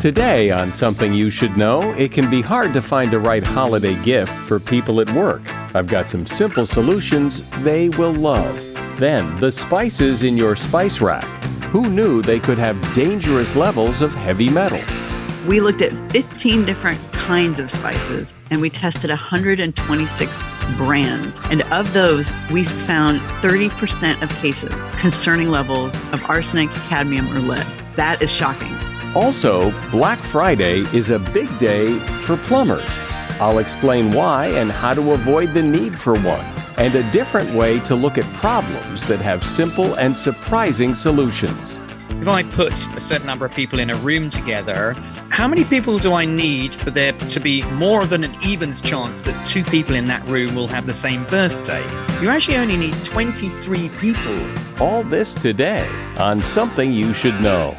Today, on Something You Should Know, it can be hard to find the right holiday gift for people at work. I've got some simple solutions they will love. Then, the spices in your spice rack. Who knew they could have dangerous levels of heavy metals? We looked at 15 different kinds of spices and we tested 126 brands. And of those, we found 30% of cases concerning levels of arsenic, cadmium, or lead. That is shocking. Also, Black Friday is a big day for plumbers. I'll explain why and how to avoid the need for one, and a different way to look at problems that have simple and surprising solutions. If I put a certain number of people in a room together, how many people do I need for there to be more than an evens chance that two people in that room will have the same birthday? You actually only need 23 people. All this today on Something You Should Know.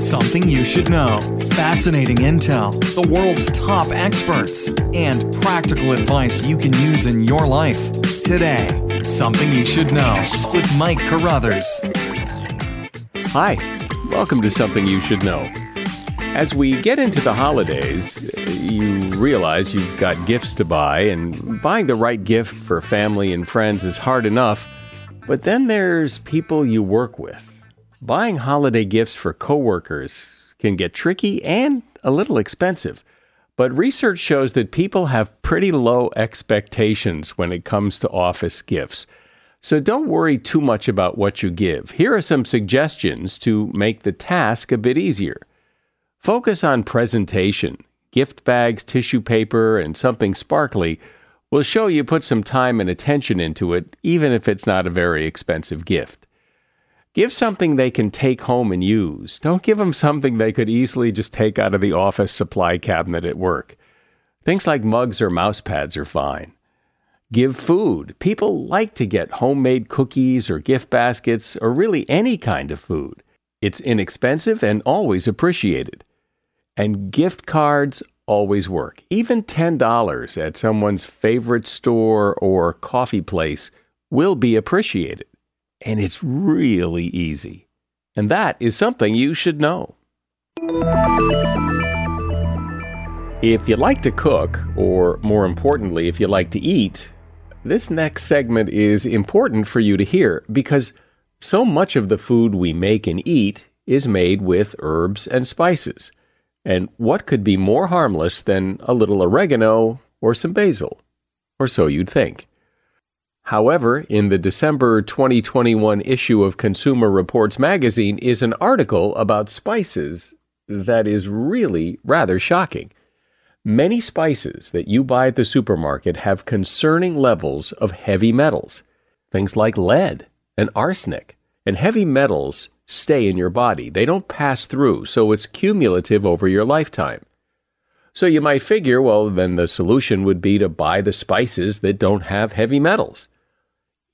Something you should know. Fascinating intel, the world's top experts, and practical advice you can use in your life. Today, Something You Should Know with Mike Carruthers. Hi, welcome to Something You Should Know. As we get into the holidays, you realize you've got gifts to buy, and buying the right gift for family and friends is hard enough. But then there's people you work with. Buying holiday gifts for coworkers can get tricky and a little expensive. But research shows that people have pretty low expectations when it comes to office gifts. So don't worry too much about what you give. Here are some suggestions to make the task a bit easier. Focus on presentation. Gift bags, tissue paper, and something sparkly will show you put some time and attention into it, even if it's not a very expensive gift. Give something they can take home and use. Don't give them something they could easily just take out of the office supply cabinet at work. Things like mugs or mouse pads are fine. Give food. People like to get homemade cookies or gift baskets or really any kind of food. It's inexpensive and always appreciated. And gift cards always work. Even $10 at someone's favorite store or coffee place will be appreciated and it's really easy. And that is something you should know. If you like to cook, or more importantly, if you like to eat, this next segment is important for you to hear because so much of the food we make and eat is made with herbs and spices. And what could be more harmless than a little oregano or some basil? Or so you'd think. However, in the December 2021 issue of Consumer Reports magazine is an article about spices that is really rather shocking. Many spices that you buy at the supermarket have concerning levels of heavy metals, things like lead and arsenic. And heavy metals stay in your body, they don't pass through, so it's cumulative over your lifetime. So you might figure, well, then the solution would be to buy the spices that don't have heavy metals.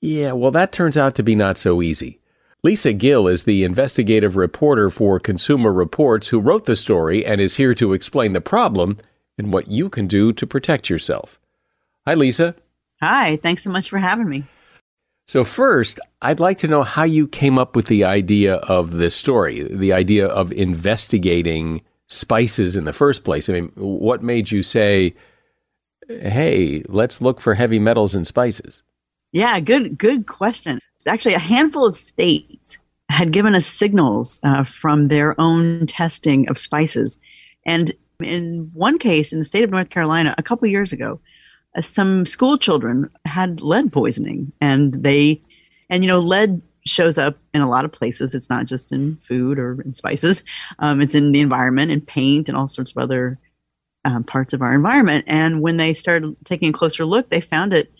Yeah, well, that turns out to be not so easy. Lisa Gill is the investigative reporter for Consumer Reports who wrote the story and is here to explain the problem and what you can do to protect yourself. Hi, Lisa. Hi, thanks so much for having me. So, first, I'd like to know how you came up with the idea of this story, the idea of investigating spices in the first place. I mean, what made you say, hey, let's look for heavy metals in spices? Yeah, good good question. Actually, a handful of states had given us signals uh, from their own testing of spices, and in one case, in the state of North Carolina, a couple years ago, uh, some school children had lead poisoning, and they, and you know, lead shows up in a lot of places. It's not just in food or in spices. Um, it's in the environment and paint and all sorts of other um, parts of our environment. And when they started taking a closer look, they found it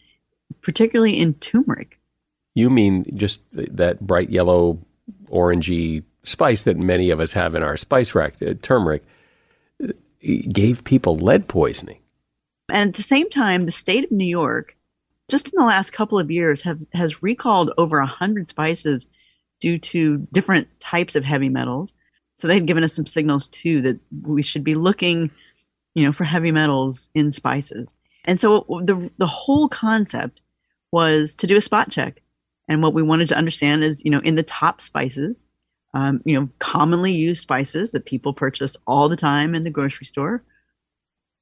particularly in turmeric. You mean just that bright yellow, orangey spice that many of us have in our spice rack, uh, turmeric, uh, gave people lead poisoning. And at the same time, the state of New York, just in the last couple of years, have, has recalled over 100 spices due to different types of heavy metals. So they had given us some signals too that we should be looking, you know, for heavy metals in spices. And so the the whole concept was to do a spot check. And what we wanted to understand is, you know, in the top spices, um, you know, commonly used spices that people purchase all the time in the grocery store,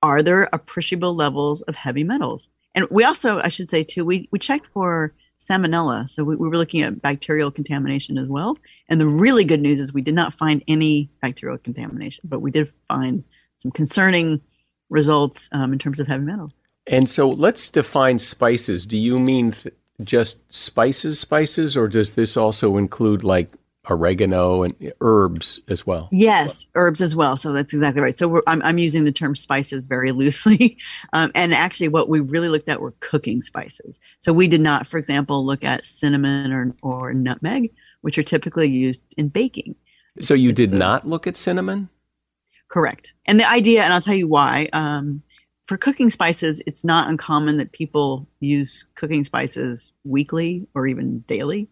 are there appreciable levels of heavy metals? And we also, I should say too, we, we checked for salmonella. So we, we were looking at bacterial contamination as well. And the really good news is we did not find any bacterial contamination, but we did find some concerning results um, in terms of heavy metals. And so let's define spices. Do you mean th- just spices, spices, or does this also include like oregano and herbs as well? Yes, herbs as well. So that's exactly right. So I'm, I'm using the term spices very loosely. Um, and actually, what we really looked at were cooking spices. So we did not, for example, look at cinnamon or, or nutmeg, which are typically used in baking. So you it's did the, not look at cinnamon? Correct. And the idea, and I'll tell you why. Um, for cooking spices, it's not uncommon that people use cooking spices weekly or even daily.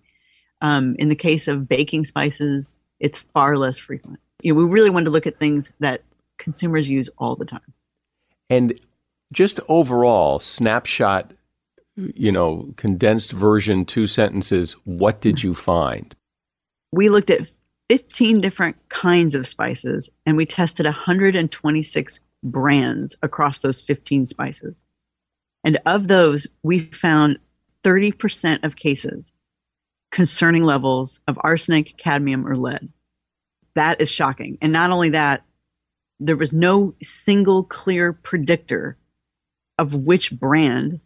Um, in the case of baking spices, it's far less frequent. You know, we really wanted to look at things that consumers use all the time. And just overall, snapshot, you know, condensed version, two sentences, what did you find? We looked at 15 different kinds of spices and we tested 126 brands across those 15 spices. And of those, we found 30% of cases concerning levels of arsenic, cadmium, or lead. That is shocking. And not only that, there was no single clear predictor of which brand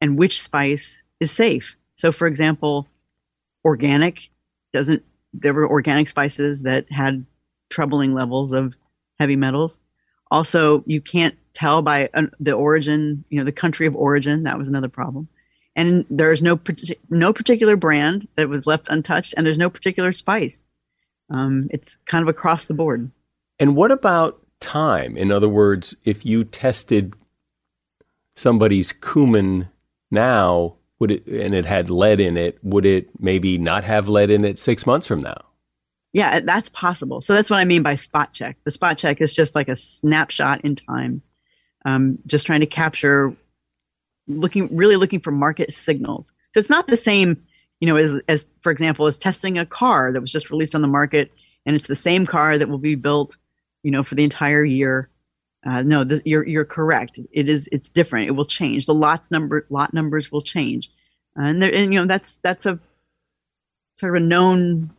and which spice is safe. So, for example, organic doesn't, there were organic spices that had troubling levels of heavy metals. Also, you can't tell by uh, the origin, you know, the country of origin. That was another problem. And there's no no particular brand that was left untouched, and there's no particular spice. Um, it's kind of across the board. And what about time? In other words, if you tested somebody's cumin now, would it and it had lead in it, would it maybe not have lead in it six months from now? Yeah, that's possible. So that's what I mean by spot check. The spot check is just like a snapshot in time, um, just trying to capture, looking really looking for market signals. So it's not the same, you know, as as for example, as testing a car that was just released on the market, and it's the same car that will be built, you know, for the entire year. Uh, no, this, you're you're correct. It is it's different. It will change. The lots number lot numbers will change, and there and you know that's that's a sort of a known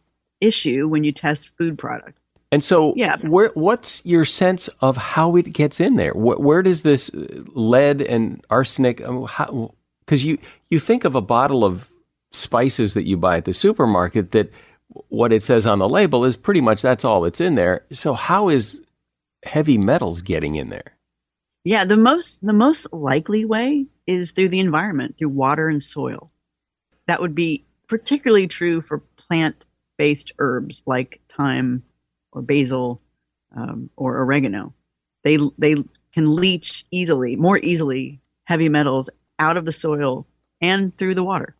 issue when you test food products. And so, yeah. where, what's your sense of how it gets in there? Where, where does this lead and arsenic? Um, Because you, you think of a bottle of spices that you buy at the supermarket that what it says on the label is pretty much that's all that's in there. So how is heavy metals getting in there? Yeah, the most the most likely way is through the environment, through water and soil. That would be particularly true for plant-based herbs like thyme or basil um, or oregano. They they can leach easily, more easily, heavy metals out of the soil and through the water.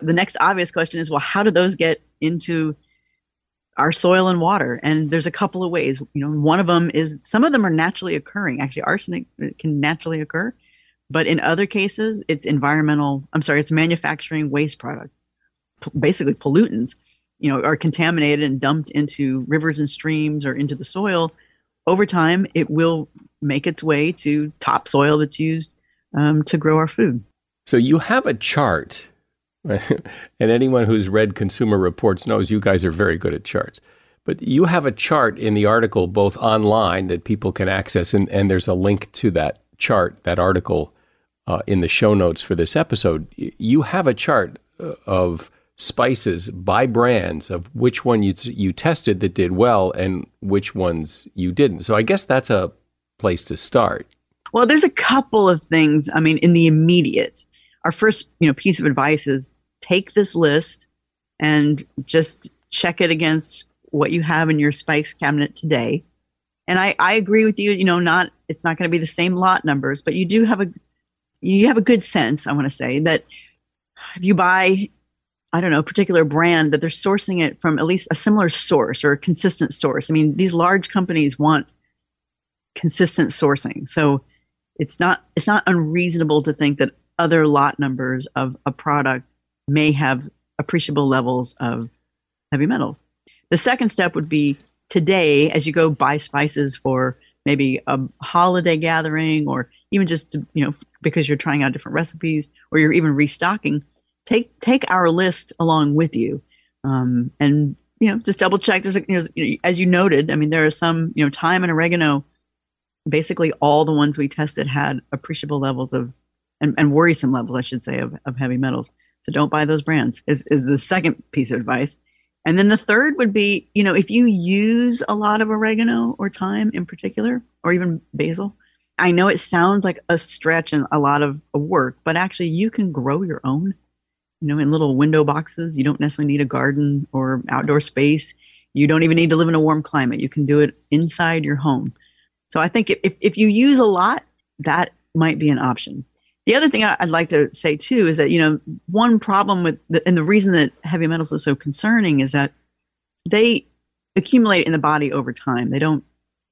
The next obvious question is, well, how do those get into our soil and water? And there's a couple of ways. You know, one of them is some of them are naturally occurring. Actually, arsenic can naturally occur, but in other cases, it's environmental. I'm sorry, it's manufacturing waste product, basically pollutants. You know, are contaminated and dumped into rivers and streams or into the soil. Over time, it will make its way to topsoil that's used um, to grow our food. So you have a chart, and anyone who's read Consumer Reports knows you guys are very good at charts. But you have a chart in the article, both online that people can access, and, and there's a link to that chart, that article uh, in the show notes for this episode. You have a chart uh, of spices by brands of which one you, you tested that did well and which ones you didn't. So I guess that's a place to start. Well, there's a couple of things. I mean, in the immediate, our first you know piece of advice is take this list and just check it against what you have in your spice cabinet today. And I, I agree with you. You know, not it's not going to be the same lot numbers, but you do have a you have a good sense. I want to say that if you buy, I don't know, a particular brand, that they're sourcing it from at least a similar source or a consistent source. I mean, these large companies want consistent sourcing, so it's not it's not unreasonable to think that other lot numbers of a product may have appreciable levels of heavy metals. The second step would be today, as you go buy spices for maybe a holiday gathering or even just to, you know because you're trying out different recipes or you're even restocking, take take our list along with you, um, and you know just double check. There's a, you know, as you noted, I mean there are some you know thyme and oregano. Basically, all the ones we tested had appreciable levels of and, and worrisome levels, I should say, of, of heavy metals. So don't buy those brands is, is the second piece of advice. And then the third would be, you know, if you use a lot of oregano or thyme in particular, or even basil, I know it sounds like a stretch and a lot of work, but actually you can grow your own, you know, in little window boxes. You don't necessarily need a garden or outdoor space. You don't even need to live in a warm climate. You can do it inside your home. So I think if, if you use a lot, that might be an option. The other thing I'd like to say too is that you know one problem with the, and the reason that heavy metals is so concerning is that they accumulate in the body over time. They don't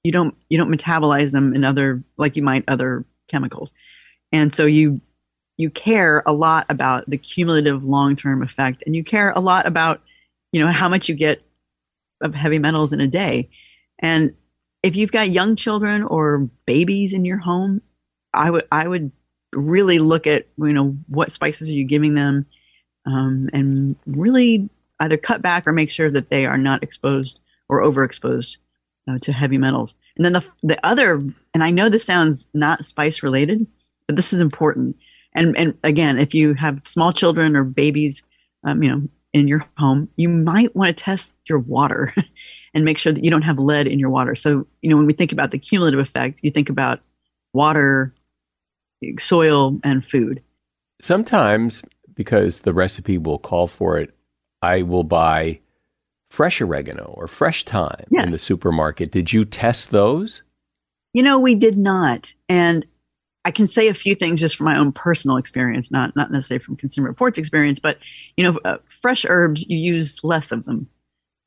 you don't you don't metabolize them in other like you might other chemicals, and so you you care a lot about the cumulative long term effect, and you care a lot about you know how much you get of heavy metals in a day, and if you've got young children or babies in your home, I would I would really look at you know what spices are you giving them um, and really either cut back or make sure that they are not exposed or overexposed uh, to heavy metals. And then the, the other and i know this sounds not spice related but this is important and and again if you have small children or babies um, you know in your home you might want to test your water and make sure that you don't have lead in your water so you know when we think about the cumulative effect you think about water soil and food. Sometimes, because the recipe will call for it, I will buy fresh oregano or fresh thyme yeah. in the supermarket. Did you test those? You know, we did not. And I can say a few things just from my own personal experience, not not necessarily from Consumer Reports experience, but you know, uh, fresh herbs you use less of them.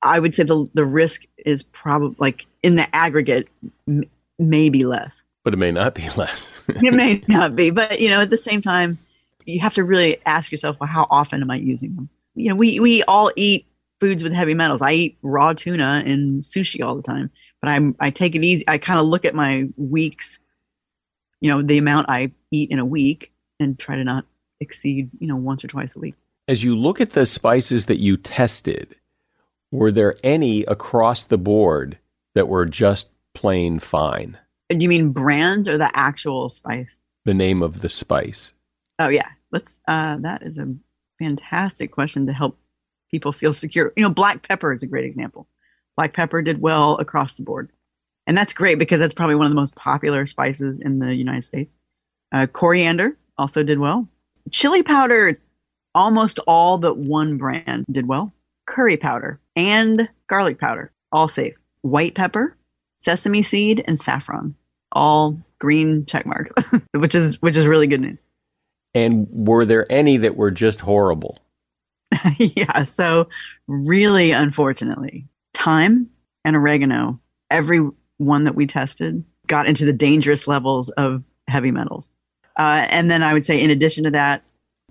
I would say the the risk is probably like in the aggregate m- maybe less. But it may not be less. it may not be. But, you know, at the same time, you have to really ask yourself, well, how often am I using them? You know, we, we all eat foods with heavy metals. I eat raw tuna and sushi all the time, but I'm, I take it easy. I kind of look at my weeks, you know, the amount I eat in a week and try to not exceed, you know, once or twice a week. As you look at the spices that you tested, were there any across the board that were just plain fine? Do you mean brands or the actual spice? The name of the spice. Oh yeah, let's. Uh, that is a fantastic question to help people feel secure. You know, black pepper is a great example. Black pepper did well across the board, and that's great because that's probably one of the most popular spices in the United States. Uh, coriander also did well. Chili powder, almost all but one brand did well. Curry powder and garlic powder, all safe. White pepper, sesame seed, and saffron, all green check marks, which is which is really good news. And were there any that were just horrible? yeah. So, really, unfortunately, thyme and oregano, every one that we tested got into the dangerous levels of heavy metals. Uh, and then I would say, in addition to that,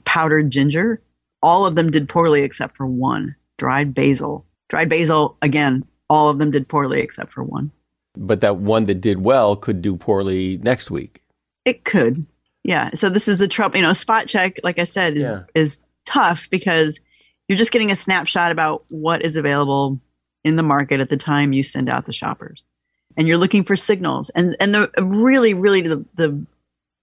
powdered ginger, all of them did poorly except for one dried basil. Dried basil, again, all of them did poorly except for one. But that one that did well could do poorly next week. It could. Yeah. So this is the trouble. You know, spot check, like I said, is, yeah. is tough because you're just getting a snapshot about what is available in the market at the time you send out the shoppers. And you're looking for signals. And and the really, really the the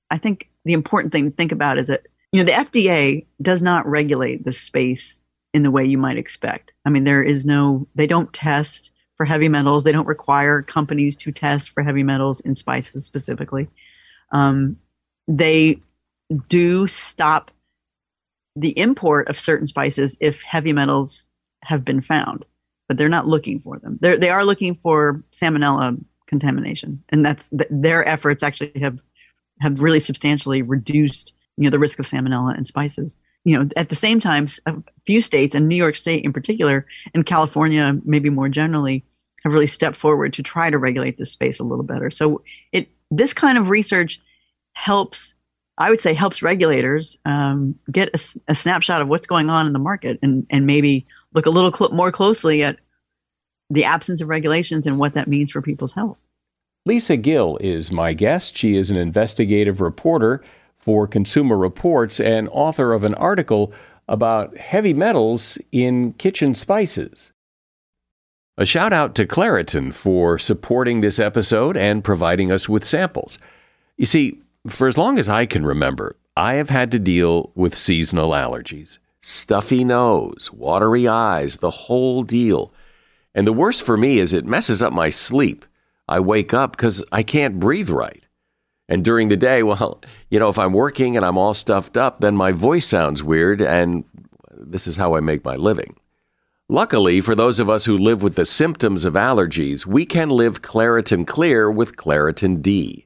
I think the important thing to think about is that, you know, the FDA does not regulate the space in the way you might expect. I mean, there is no they don't test for heavy metals. They don't require companies to test for heavy metals in spices specifically. Um, they do stop the import of certain spices if heavy metals have been found, but they're not looking for them. They're, they are looking for salmonella contamination, and that's their efforts actually have have really substantially reduced you know the risk of salmonella in spices. You know, at the same time, a few states, and New York State in particular, and California maybe more generally, have really stepped forward to try to regulate this space a little better. So it this kind of research helps I would say helps regulators um, get a, a, snapshot of what's going on in the market and, and maybe look a little cl- more closely at the absence of regulations and what that means for people's health. Lisa Gill is my guest. She is an investigative reporter for Consumer Reports and author of an article about heavy metals in kitchen spices. A shout out to Claritin for supporting this episode and providing us with samples. You see, for as long as I can remember, I have had to deal with seasonal allergies stuffy nose, watery eyes, the whole deal. And the worst for me is it messes up my sleep. I wake up because I can't breathe right. And during the day, well, you know, if I'm working and I'm all stuffed up, then my voice sounds weird, and this is how I make my living. Luckily, for those of us who live with the symptoms of allergies, we can live Claritin Clear with Claritin D.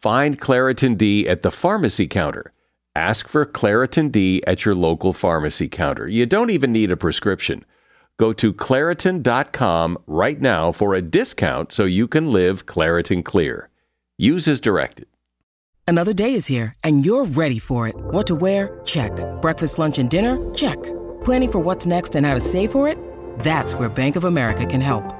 Find Claritin D at the pharmacy counter. Ask for Claritin D at your local pharmacy counter. You don't even need a prescription. Go to Claritin.com right now for a discount so you can live Claritin Clear. Use as directed. Another day is here and you're ready for it. What to wear? Check. Breakfast, lunch, and dinner? Check. Planning for what's next and how to save for it? That's where Bank of America can help.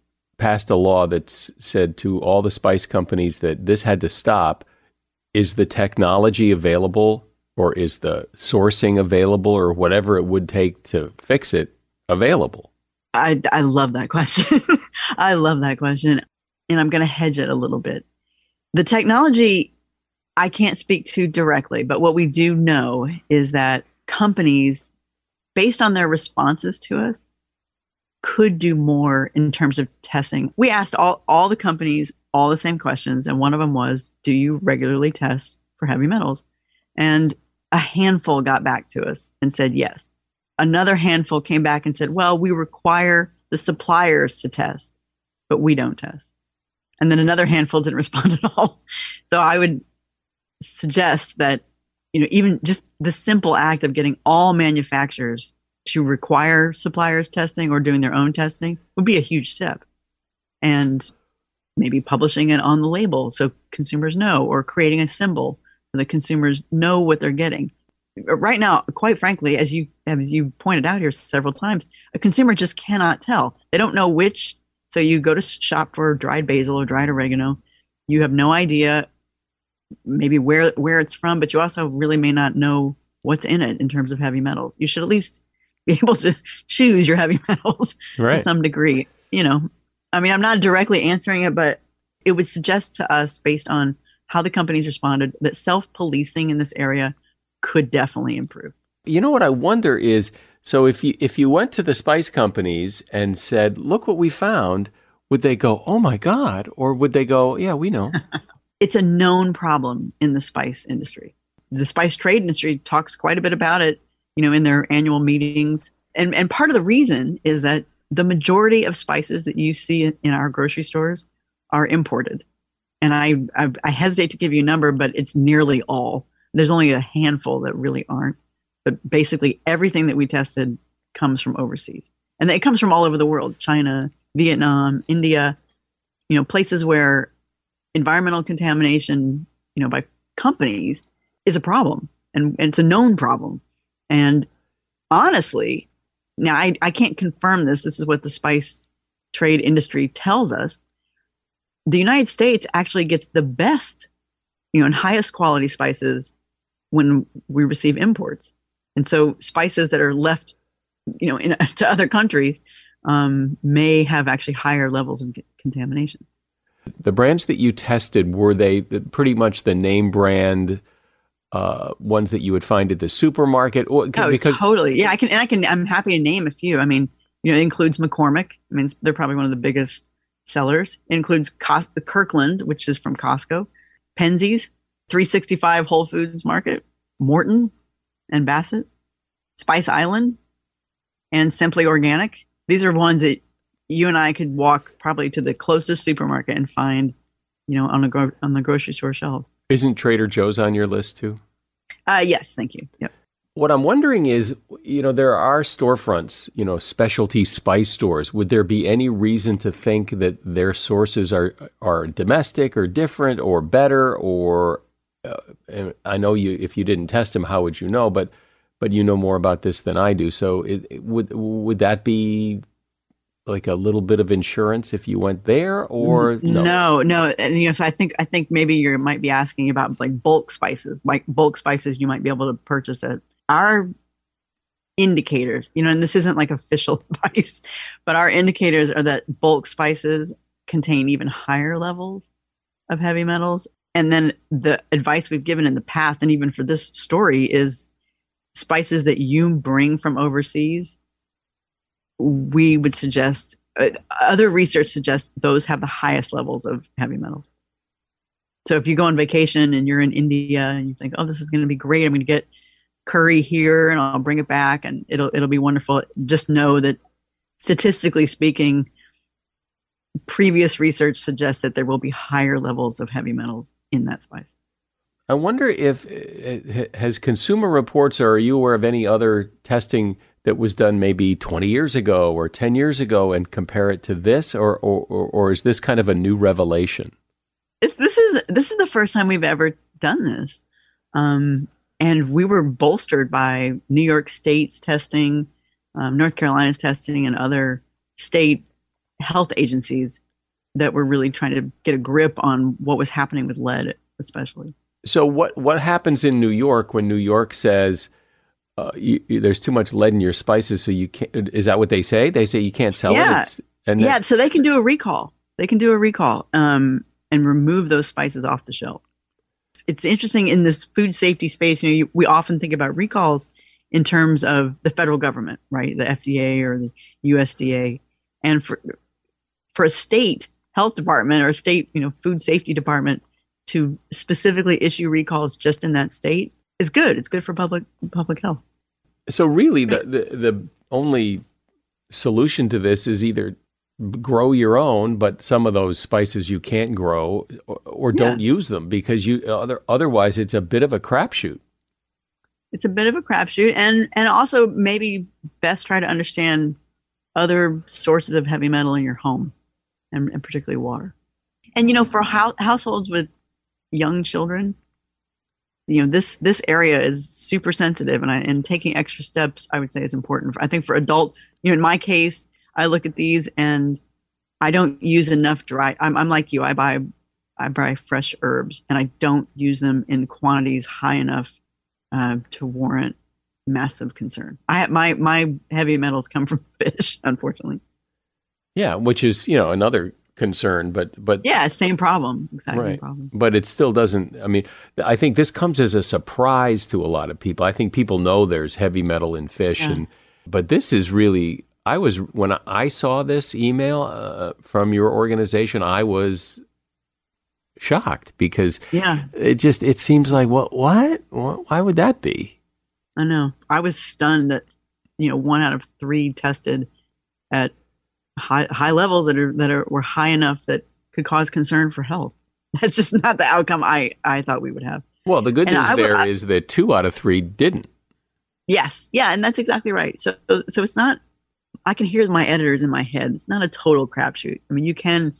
passed a law that said to all the spice companies that this had to stop. Is the technology available or is the sourcing available or whatever it would take to fix it available? I, I love that question. I love that question. And I'm going to hedge it a little bit. The technology, I can't speak to directly, but what we do know is that companies, based on their responses to us, could do more in terms of testing. We asked all, all the companies all the same questions, and one of them was, Do you regularly test for heavy metals? And a handful got back to us and said yes. Another handful came back and said, well, we require the suppliers to test, but we don't test. And then another handful didn't respond at all. So I would suggest that, you know, even just the simple act of getting all manufacturers to require suppliers testing or doing their own testing would be a huge step. And maybe publishing it on the label so consumers know, or creating a symbol so the consumers know what they're getting. Right now, quite frankly, as you as you pointed out here several times, a consumer just cannot tell. They don't know which. So you go to shop for dried basil or dried oregano, you have no idea maybe where where it's from, but you also really may not know what's in it in terms of heavy metals. You should at least be able to choose your heavy metals right. to some degree. You know, I mean, I'm not directly answering it, but it would suggest to us, based on how the companies responded, that self policing in this area could definitely improve. You know what I wonder is so if you if you went to the spice companies and said, "Look what we found," would they go, "Oh my god," or would they go, "Yeah, we know." it's a known problem in the spice industry. The spice trade industry talks quite a bit about it, you know, in their annual meetings. And and part of the reason is that the majority of spices that you see in our grocery stores are imported. And I, I, I hesitate to give you a number, but it's nearly all. There's only a handful that really aren't. But basically, everything that we tested comes from overseas, and it comes from all over the world: China, Vietnam, India. You know, places where environmental contamination, you know, by companies is a problem, and, and it's a known problem. And honestly, now, I, I can't confirm this. This is what the spice trade industry tells us. The United States actually gets the best, you know, and highest quality spices when we receive imports. And so spices that are left, you know, in, to other countries um, may have actually higher levels of contamination. The brands that you tested were they pretty much the name brand uh, ones that you would find at the supermarket? Or, oh, because totally. Yeah, I can. And I can. I'm happy to name a few. I mean, you know, it includes McCormick. I mean, they're probably one of the biggest sellers. It includes Cos- the Kirkland, which is from Costco, Penzeys, 365 Whole Foods Market, Morton, and Bassett, Spice Island, and Simply Organic. These are ones that you and I could walk probably to the closest supermarket and find, you know, on the gro- on the grocery store shelves. Isn't Trader Joe's on your list too? Uh, yes, thank you. Yep. What I'm wondering is, you know, there are storefronts, you know, specialty spice stores. Would there be any reason to think that their sources are are domestic or different or better? Or uh, I know you, if you didn't test them, how would you know? But but you know more about this than I do. So it, it, would would that be like a little bit of insurance if you went there or no no, no. and you know so i think i think maybe you might be asking about like bulk spices like bulk spices you might be able to purchase at our indicators you know and this isn't like official advice but our indicators are that bulk spices contain even higher levels of heavy metals and then the advice we've given in the past and even for this story is spices that you bring from overseas we would suggest uh, other research suggests those have the highest levels of heavy metals. So if you go on vacation and you're in India and you think, "Oh, this is going to be great. I'm going to get curry here and I'll bring it back and it'll it'll be wonderful." Just know that statistically speaking, previous research suggests that there will be higher levels of heavy metals in that spice. I wonder if uh, has Consumer Reports or are you aware of any other testing that was done maybe 20 years ago or 10 years ago and compare it to this or or, or is this kind of a new revelation? It's, this is this is the first time we've ever done this. Um, and we were bolstered by new york state's testing um, north carolina's testing and other state health agencies that were really trying to get a grip on what was happening with lead especially. So what what happens in new york when new york says uh, you, you, there's too much lead in your spices, so you can't. Is that what they say? They say you can't sell yeah. it. and yeah, so they can do a recall. They can do a recall um, and remove those spices off the shelf. It's interesting in this food safety space. You know, you, we often think about recalls in terms of the federal government, right? The FDA or the USDA, and for for a state health department or a state, you know, food safety department to specifically issue recalls just in that state is good. It's good for public public health. So really, the, the the only solution to this is either grow your own, but some of those spices you can't grow, or, or don't Yeah. use them because you other, otherwise it's a bit of a crapshoot. it's a bit of a crapshoot and and also maybe best try to understand other sources of heavy metal in your home and, and particularly water and you know for hou- households with young children you know this this area is super sensitive and I, and taking extra steps i would say is important i think for adult you know in my case i look at these and i don't use enough dry i'm, I'm like you i buy i buy fresh herbs and i don't use them in quantities high enough uh, to warrant massive concern. I my my heavy metals come from fish, unfortunately. Yeah, which is you know another concern, but but Yeah, same problem, exact same Right. problem. but it still doesn't. I mean, I think this comes as a surprise to a lot of people. I think people know there's heavy metal in fish, Yeah. and but this is really. I was when I saw this email uh, from your organization, I was shocked because Yeah, it just it seems like what what why would that be? I know. I was stunned that you know one out of three tested at high high levels that are that are were high enough that could cause concern for health. That's just not the outcome I I thought we would have. Well, the good And news I there is I- that two out of three didn't. Yes, yeah, and that's exactly right. So so it's not. I can hear my editors in my head. It's not a total crapshoot. I mean, you can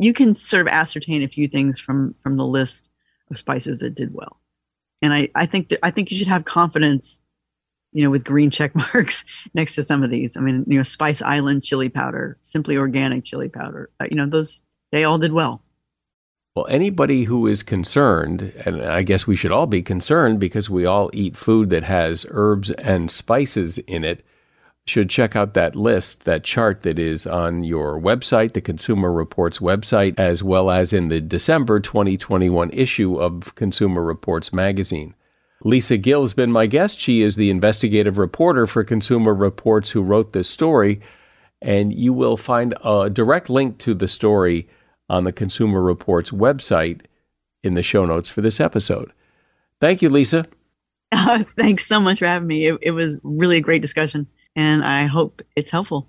you can sort of ascertain a few things from from the list of spices that did well, and I I think that I think you should have confidence, you know, with green check marks next to some of these. I mean, you know, Spice Island chili powder, Simply Organic chili powder. uh, You know, those they all did well. Well, anybody who is concerned, and I guess we should all be concerned because we all eat food that has herbs and spices in it, should check out that list, that chart that is on your website, the Consumer Reports website, as well as in the December 2021 issue of Consumer Reports magazine. Lisa Gill has been my guest. She is the investigative reporter for Consumer Reports who wrote this story. And you will find a direct link to the story on the Consumer Reports website in the show notes for this episode. Thank you, Lisa. Thanks so much for having me. It, it was really a great discussion, and I hope it's helpful.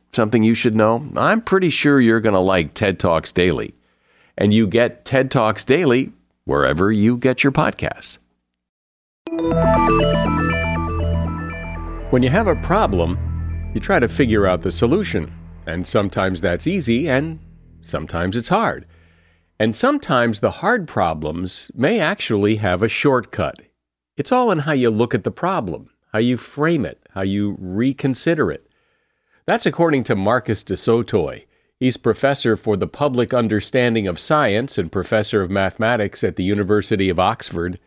something you should know, I'm pretty sure you're going to like TED Talks Daily. And you get TED Talks Daily wherever you get your podcasts. When you have a problem, you try to figure out the solution. And sometimes that's easy, and sometimes it's hard. And sometimes the hard problems may actually have a shortcut. It's all in how you look at the problem, how you frame it, how you reconsider it. That's according to Marcus du Sautoy. He's professor for the public understanding of science and professor of mathematics at the University of Oxford,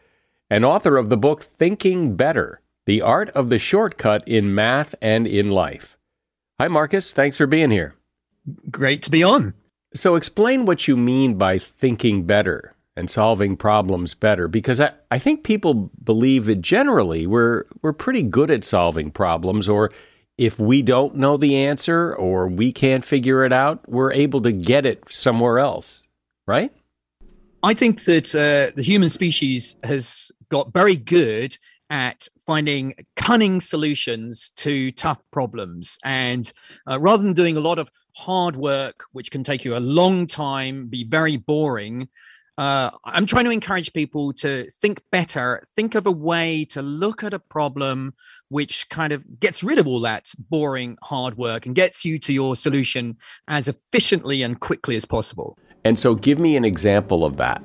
and author of the book Thinking Better The Art of the Shortcut in Math and in Life. Hi, Marcus. Thanks for being here. Great to be on. So, explain what you mean by thinking better and solving problems better, because I, I think people believe that generally we're, we're pretty good at solving problems, or if we don't know the answer or we can't figure it out, we're able to get it somewhere else, right? I think that uh, the human species has got very good at finding cunning solutions to tough problems. And uh, rather than doing a lot of hard work, which can take you a long time, be very boring, uh, I'm trying to encourage people to think better, think of a way to look at a problem which kind of gets rid of all that boring hard work and gets you to your solution as efficiently and quickly as possible. And so, give me an example of that.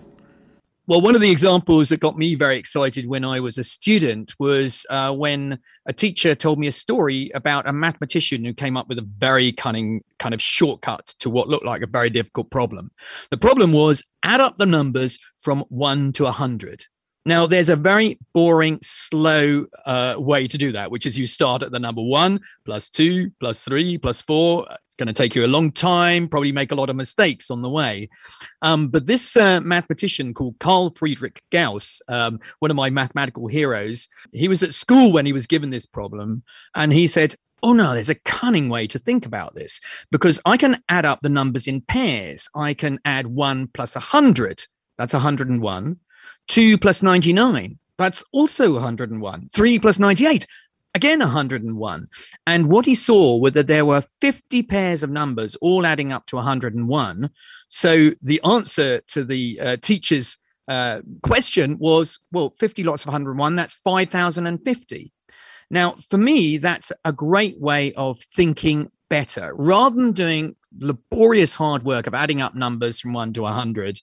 Well, one of the examples that got me very excited when I was a student was uh, when a teacher told me a story about a mathematician who came up with a very cunning kind of shortcut to what looked like a very difficult problem. The problem was add up the numbers from one to a 100. Now, there's a very boring, slow uh, way to do that, which is you start at the number one, plus two, plus three, plus four, It's going to take you a long time, probably make a lot of mistakes on the way. Um, but this uh, mathematician called Carl Friedrich Gauss, um, one of my mathematical heroes, he was at school when he was given this problem, and he said, Oh no, there's a cunning way to think about this because I can add up the numbers in pairs. I can add one plus a hundred, that's 101. Two plus 99, that's also 101. Three plus 98, again 101 and what he saw was that there were 50 pairs of numbers all adding up to 101 so the answer to the uh, teacher's uh, question was well 50 lots of 101 that's 5050 now for me that's a great way of thinking better. Rather than doing laborious hard work of adding up numbers from 1 to 100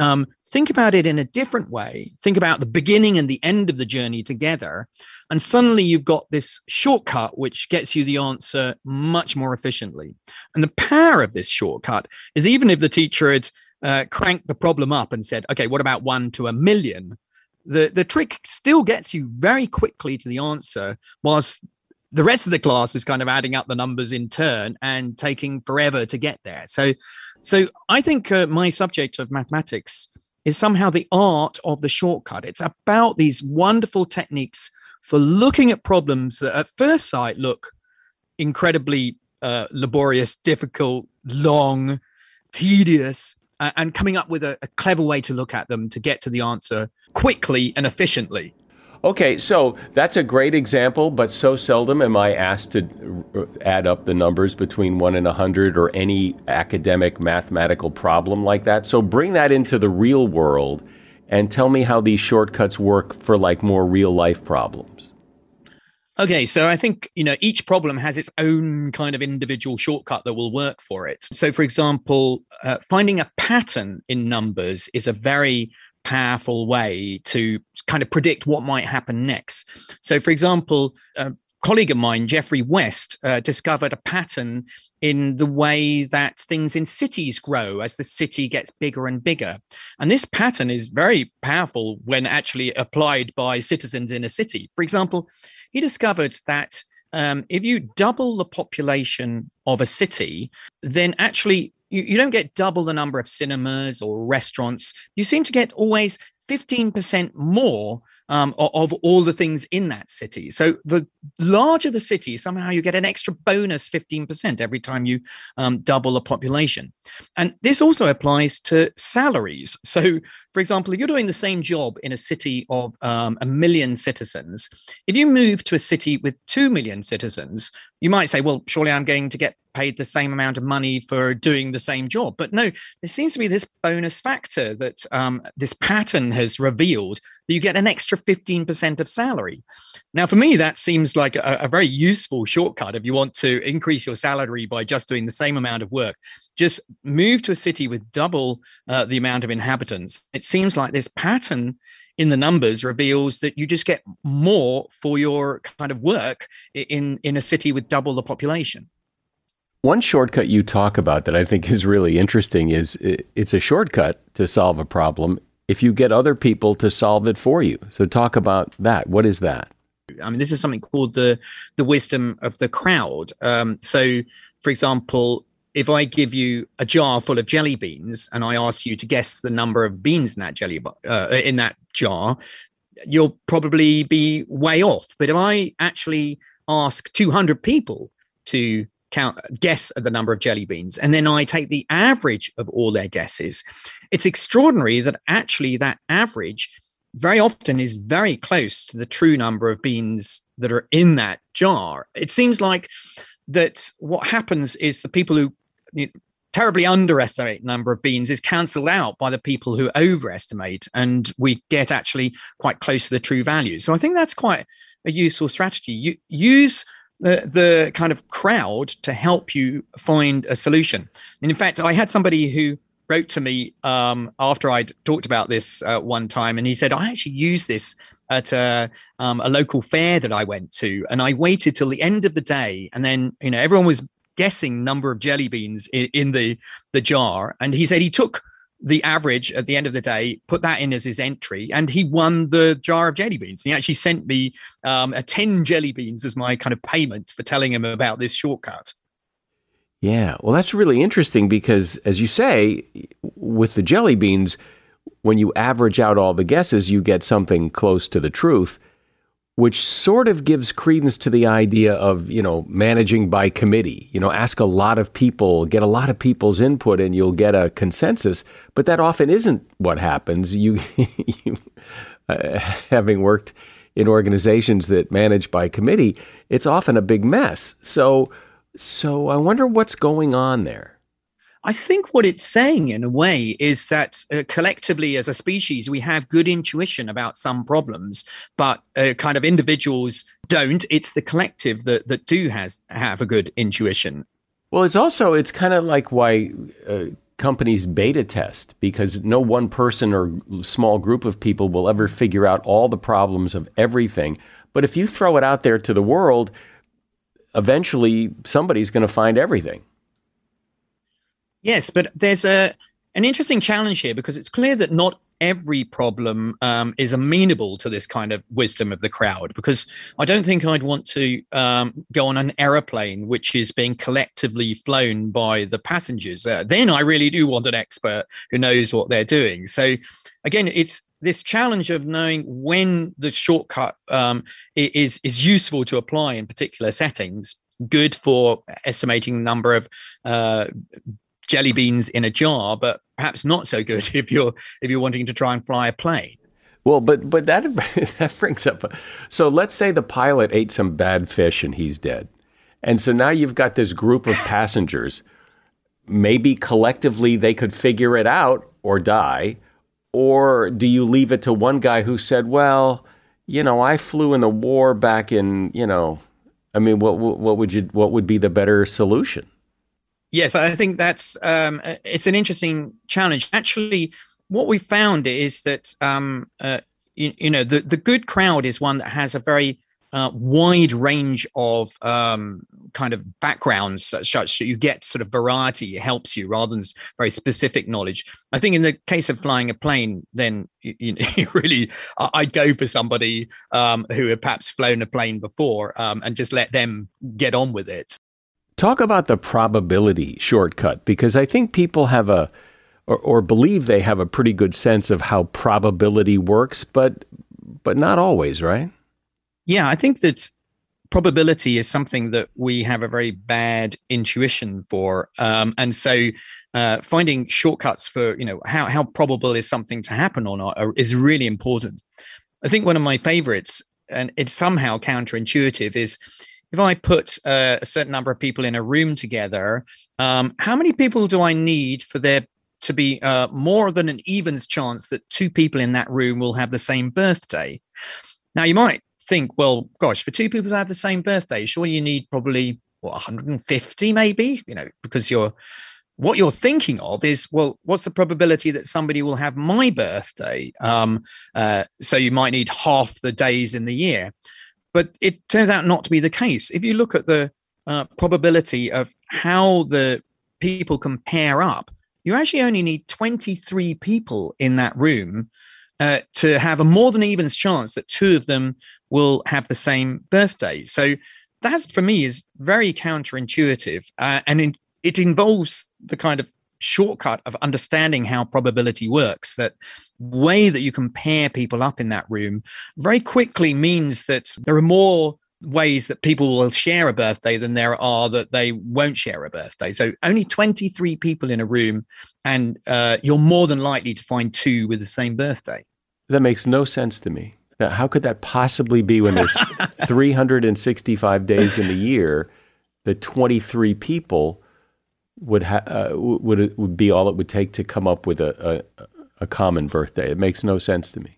um, think about it in a different way think about the beginning and the end of the journey together and suddenly you've got this shortcut which gets you the answer much more efficiently. And the power of this shortcut is even if the teacher had uh, cranked the problem up and said, okay, what about one to a million? The, the trick still gets you very quickly to the answer, whilst the rest of the class is kind of adding up the numbers in turn and taking forever to get there. So, so I think uh, my subject of mathematics is somehow the art of the shortcut. It's about these wonderful techniques for looking at problems that at first sight look incredibly uh, laborious, difficult, long, tedious, uh, and coming up with a, a clever way to look at them to get to the answer quickly and efficiently. Okay, so that's a great example, but so seldom am I asked to add up the numbers between 1 and a 100 or any academic mathematical problem like that. So bring that into the real world and tell me how these shortcuts work for like more real life problems. Okay, so I think you know each problem has its own kind of individual shortcut that will work for it. So, for example, uh, finding a pattern in numbers is a very powerful way to kind of predict what might happen next. So, for example, a colleague of mine, Geoffrey West, uh, discovered a pattern in the way that things in cities grow as the city gets bigger and bigger. And this pattern is very powerful when actually applied by citizens in a city. For example, he discovered that um, if you double the population of a city, then actually you, you don't get double the number of cinemas or restaurants. You seem to get always 15% more um, of, all the things in that city. So the larger the city, somehow you get an extra bonus 15% every time you um, double the population. And this also applies to salaries. So, for example, if you're doing the same job in a city of um, a million citizens, if you move to a city with 2 million citizens, you might say, well, surely I'm going to get paid the same amount of money for doing the same job. But no, there seems to be this bonus factor that um, this pattern has revealed that you get an extra 15% of salary. Now, for me, that seems like a, a, very useful shortcut if you want to increase your salary by just doing the same amount of work. Just move to a city with double uh, the amount of inhabitants. It seems like this pattern in the numbers reveals that you just get more for your kind of work in, in a city with double the population. One shortcut you talk about that I think is really interesting is it's a shortcut to solve a problem if you get other people to solve it for you. So talk about that. What is that? I mean, this is something called the the wisdom of the crowd. Um, so, for example, if I give you a jar full of jelly beans and I ask you to guess the number of beans in that jelly uh, in that jar, you'll probably be way off. But if I actually ask 200 people to count guess at the number of jelly beans. And then i take the average of all their guesses. It's extraordinary that actually that average very often is very close to the true number of beans that are in that jar. It seems like that what happens is the people who terribly underestimate the number of beans is cancelled out by the people who overestimate and we get actually quite close to the true value. So i think that's quite a useful strategy. You use the the kind of crowd to help you find a solution. And in fact i had somebody who wrote to me um, after i'd talked about this uh, one time and he said i actually use this at a, um, a local fair that I went to, and I waited till the end of the day, and then you know everyone was guessing number of jelly beans in, in the the jar, and he said he took the average at the end of the day, put that in as his entry, and he won the jar of jelly beans. And He actually sent me um, a 10 jelly beans as my kind of payment for telling him about this shortcut. Yeah, well, that's really interesting because, as you say, with the jelly beans, when you average out all the guesses, you get something close to the truth which sort of gives credence to the idea of, you know, managing by committee. You know, ask a lot of people, get a lot of people's input and you'll get a consensus, but that often isn't what happens. You, you uh, having worked in organizations that manage by committee, it's often a big mess. So so I wonder what's going on there. I think what it's saying in a way is that uh, collectively as a species, we have good intuition about some problems, but uh, kind of individuals don't. It's the collective that, that do has have a good intuition. Well, it's also, it's kind of like why uh, companies beta test because no one person or small group of people will ever figure out all the problems of everything. But if you throw it out there to the world, eventually somebody's going to find everything. Yes, but there's a an interesting challenge here because it's clear that not every problem um, is amenable to this kind of wisdom of the crowd. Because I don't think I'd want to um, go on an aeroplane which is being collectively flown by the passengers. Uh, then I really do want an expert who knows what they're doing. So again, it's this challenge of knowing when the shortcut um, is is useful to apply in particular settings good for estimating the number of uh, jelly beans in a jar, but perhaps not so good if you're if you're wanting to try and fly a plane. Well, but but that that brings up. So let's say the pilot ate some bad fish and he's dead, and so now you've got this group of passengers. Maybe collectively they could figure it out or die, or do you leave it to one guy who said, "Well, you know, I flew in the war back in you know." I mean, what what would you what would be the better solution? Yes, I think that's um, it's an interesting challenge. Actually, what we found is that um, uh, you, you, know the the good crowd is one that has a very uh, wide range of um, kind of backgrounds, such, that you get sort of variety. It helps you rather than very specific knowledge. I think in the case of flying a plane, then you, you really I'd go for somebody um, who had perhaps flown a plane before um, and just let them get on with it. Talk about the probability shortcut because I think people have a or, or, believe they have a pretty good sense of how probability works, but but not always, right? Yeah, I think that probability is something that we have a very bad intuition for, um, and so uh, finding shortcuts for you know how how probable is something to happen or not are, is really important. I think one of my favorites, and it's somehow counterintuitive, is if I put a certain number of people in a room together, um, how many people do I need for there to be uh, more than an evens chance that two people in that room will have the same birthday? Now, you might think, well, gosh, for two people to have the same birthday, sure, you need probably what 150, maybe, you know, because you're what you're thinking of is well what's the probability that somebody will have my birthday? Um, uh, so you might need half the days in the year but it turns out not to be the case. If you look at the uh, probability of how the people can pair up, you actually only need 23 people in that room uh, to have a more than evens chance that two of them will have the same birthday. So that for me is very counterintuitive, uh, and in, it involves the kind of shortcut of understanding how probability works that way that you can pair people up in that room very quickly means that there are more ways that people will share a birthday than there are that they won't share a birthday. So only 23 people in a room and uh, you're more than likely to find two with the same birthday. That makes no sense to me. Now, how could that possibly be when there's 365 days in the year the 23 people would ha- uh, would would be all it would take to come up with a, a, a common birthday. It makes no sense to me.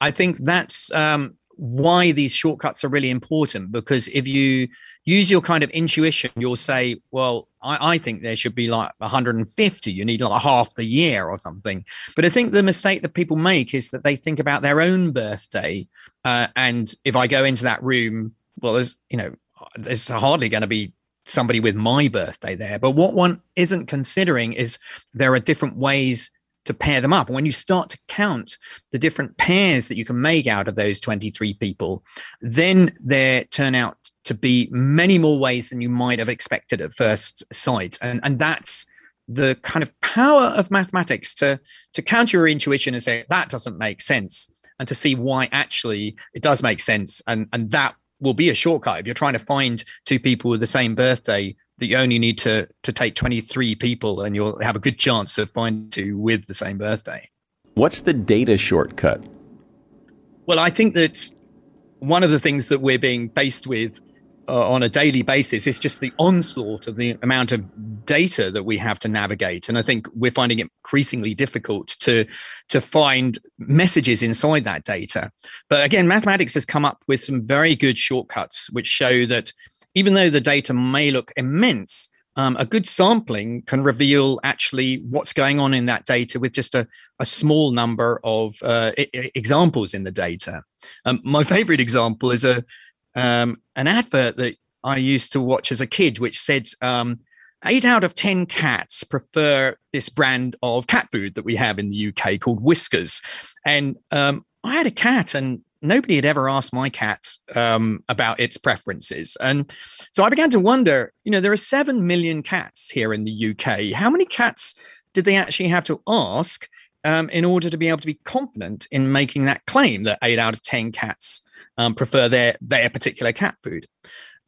I think that's um, why these shortcuts are really important because if you use your kind of intuition, you'll say, well, I, I, think there should be like 150. You need like half the year or something. But I think the mistake that people make is that they think about their own birthday. Uh, and if I go into that room, well, there's, you know, there's hardly going to be somebody with my birthday there. But what one isn't considering is there are different ways to pair them up. And when you start to count the different pairs that you can make out of those 23 people, then there turn out to be many more ways than you might have expected at first sight. And, and that's the kind of power of mathematics to, to counter your intuition and say, that doesn't make sense. And to see why actually it does make sense. And, and that will be a shortcut. If you're trying to find two people with the same birthday, that you only need to to take 23 people and you'll have a good chance of finding two with the same birthday. What's the data shortcut? Well, I think that one of the things that we're being faced with uh, on a daily basis is just the onslaught of the amount of data that we have to navigate and i think we're finding it increasingly difficult to to find messages inside that data but again mathematics has come up with some very good shortcuts which show that even though the data may look immense, um, a good sampling can reveal actually what's going on in that data with just a, a small number of uh, I- examples in the data. Um, my favorite example is a um, an advert that I used to watch as a kid, which said um, eight out of 10 cats prefer this brand of cat food that we have in the UK called Whiskas. And um, I had a cat, and nobody had ever asked my cat um, about its preferences. And so I began to wonder, you know, there are 7 million cats here in the UK. How many cats did they actually have to ask um, in order to be able to be confident in making that claim that eight out of 10 cats um, prefer their, their particular cat food?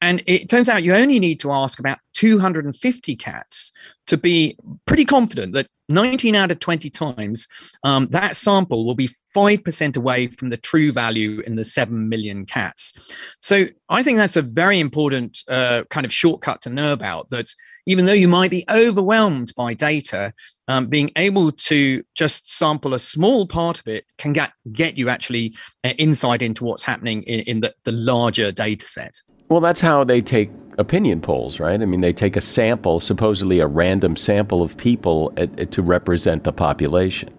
And it turns out you only need to ask about 250 cats to be pretty confident that 19 out of 20 times um, that sample will be 5% away from the true value in the 7 million cats. So I think that's a very important uh, kind of shortcut to know about that even though you might be overwhelmed by data, um, being able to just sample a small part of it can get, get you actually uh, insight into what's happening in, in the, the larger data set. Well, that's how they take opinion polls, right? I mean, they take a sample, supposedly a random sample of people at, at, to represent the population.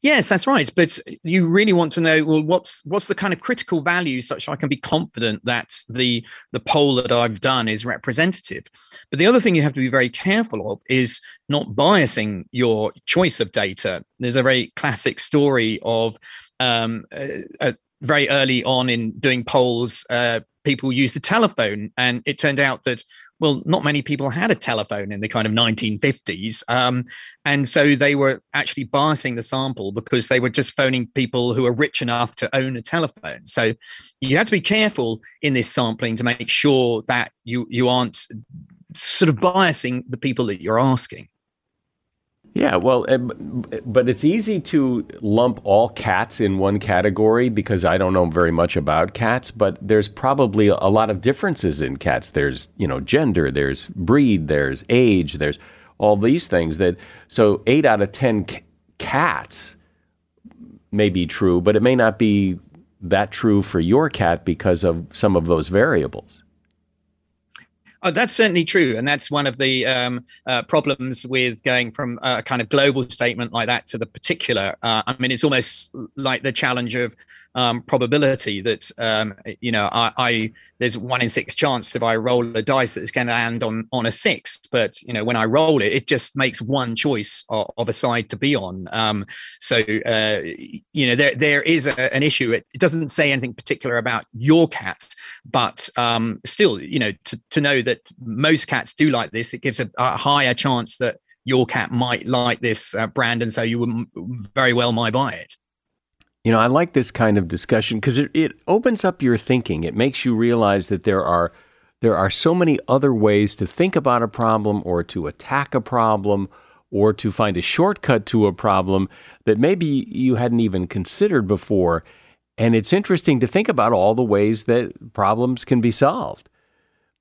Yes, that's right. But you really want to know well, what's what's the kind of critical value such I can be confident that the the poll that I've done is representative. But the other thing you have to be very careful of is not biasing your choice of data. There's a very classic story of um, very early on in doing polls, uh, people used the telephone, and it turned out that well, not many people had a telephone in the kind of 1950s. Um, and so they were actually biasing the sample because they were just phoning people who are rich enough to own a telephone. So you have to be careful in this sampling to make sure that you, you aren't sort of biasing the people that you're asking. Yeah, well, eh, but it's easy to lump all cats in one category because I don't know very much about cats, but there's probably a lot of differences in cats. There's, you know, gender, there's breed, there's age, there's all these things that so 8 out of 10 c- cats may be true, but it may not be that true for your cat because of some of those variables. Oh, that's certainly true, and that's one of the um, uh, problems with going from a kind of global statement like that to the particular. Uh, I mean, it's almost like the challenge of um, probability that um, you know I, I, there's one in six chance if I roll a dice that it's going to land on on a six, but you know when I roll it, it just makes one choice of, of a side to be on. Um, so uh, you know there there is a, an issue. It, it, doesn't say anything particular about your cat, but um, still, you know to, to know that most cats do like this, it gives a, a higher chance that your cat might like this uh, brand, and so you would very well might buy it. You know, I like this kind of discussion because it, it opens up your thinking. It makes you realize that there are there are so many other ways to think about a problem or to attack a problem or to find a shortcut to a problem that maybe you hadn't even considered before. And it's interesting to think about all the ways that problems can be solved.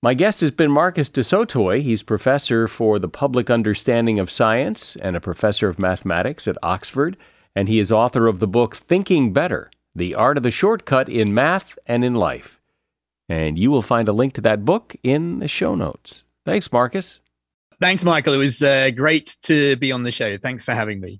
My guest has been Marcus du Sautoy. He's professor for the public understanding of science and a professor of mathematics at Oxford, and he is author of the book Thinking Better The Art of the Shortcut in Math and in Life. And you will find a link to that book in the show notes. Thanks, Marcus. Thanks, Michael. It was uh, great to be on the show. Thanks for having me.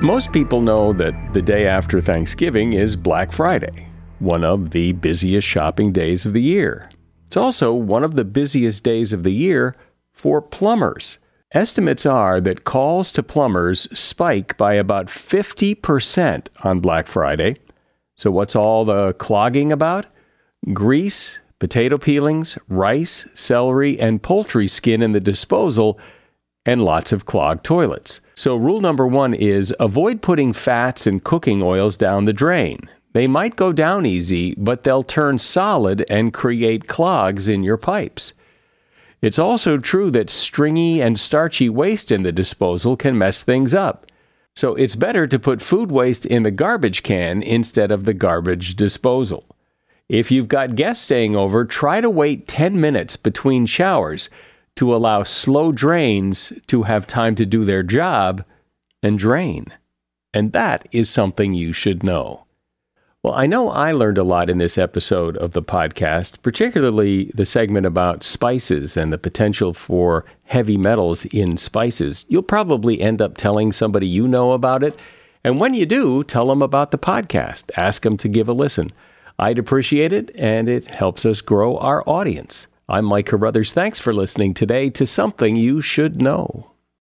Most people know that the day after Thanksgiving is Black Friday, one of the busiest shopping days of the year. It's also one of the busiest days of the year for plumbers. Estimates are that calls to plumbers spike by about 50% on Black Friday. So, what's all the clogging about? Grease, potato peelings, rice, celery, and poultry skin in the disposal, and lots of clogged toilets. So, rule number one is avoid putting fats and cooking oils down the drain. They might go down easy, but they'll turn solid and create clogs in your pipes. It's also true that stringy and starchy waste in the disposal can mess things up. So it's better to put food waste in the garbage can instead of the garbage disposal. If you've got guests staying over, try to wait 10 minutes between showers to allow slow drains to have time to do their job and drain. And that is something you should know. Well, I know I learned a lot in this episode of the podcast, particularly the segment about spices and the potential for heavy metals in spices. You'll probably end up telling somebody you know about it. And when you do, tell them about the podcast. Ask them to give a listen. I'd appreciate it, and it helps us grow our audience. I'm Mike Carruthers. Thanks for listening today to Something You Should Know.